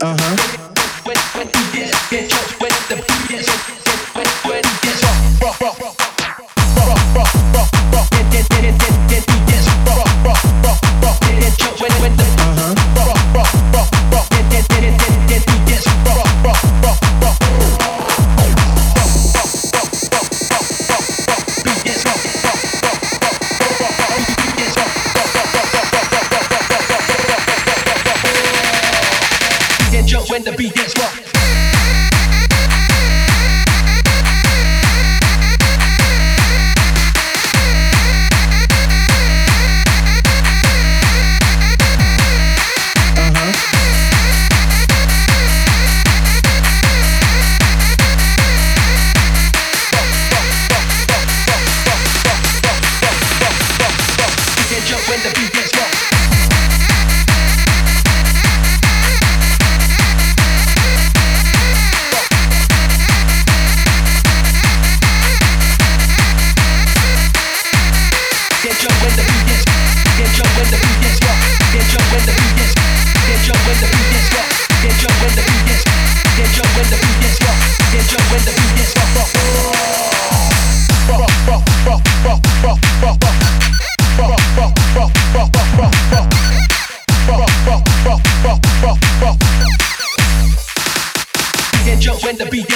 Uh huh. when the beat gets rough. when the beat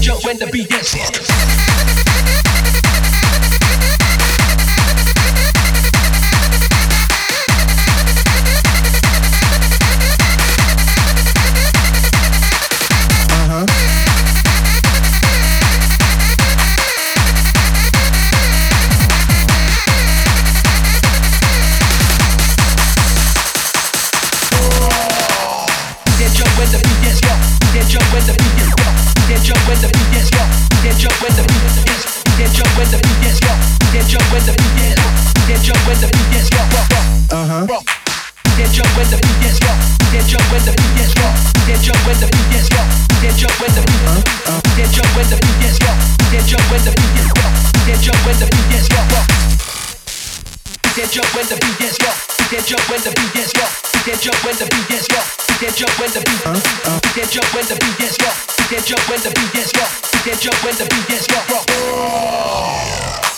get when the beat gets. jump when the beat gets rough. You can jump when the beat gets rough, rough.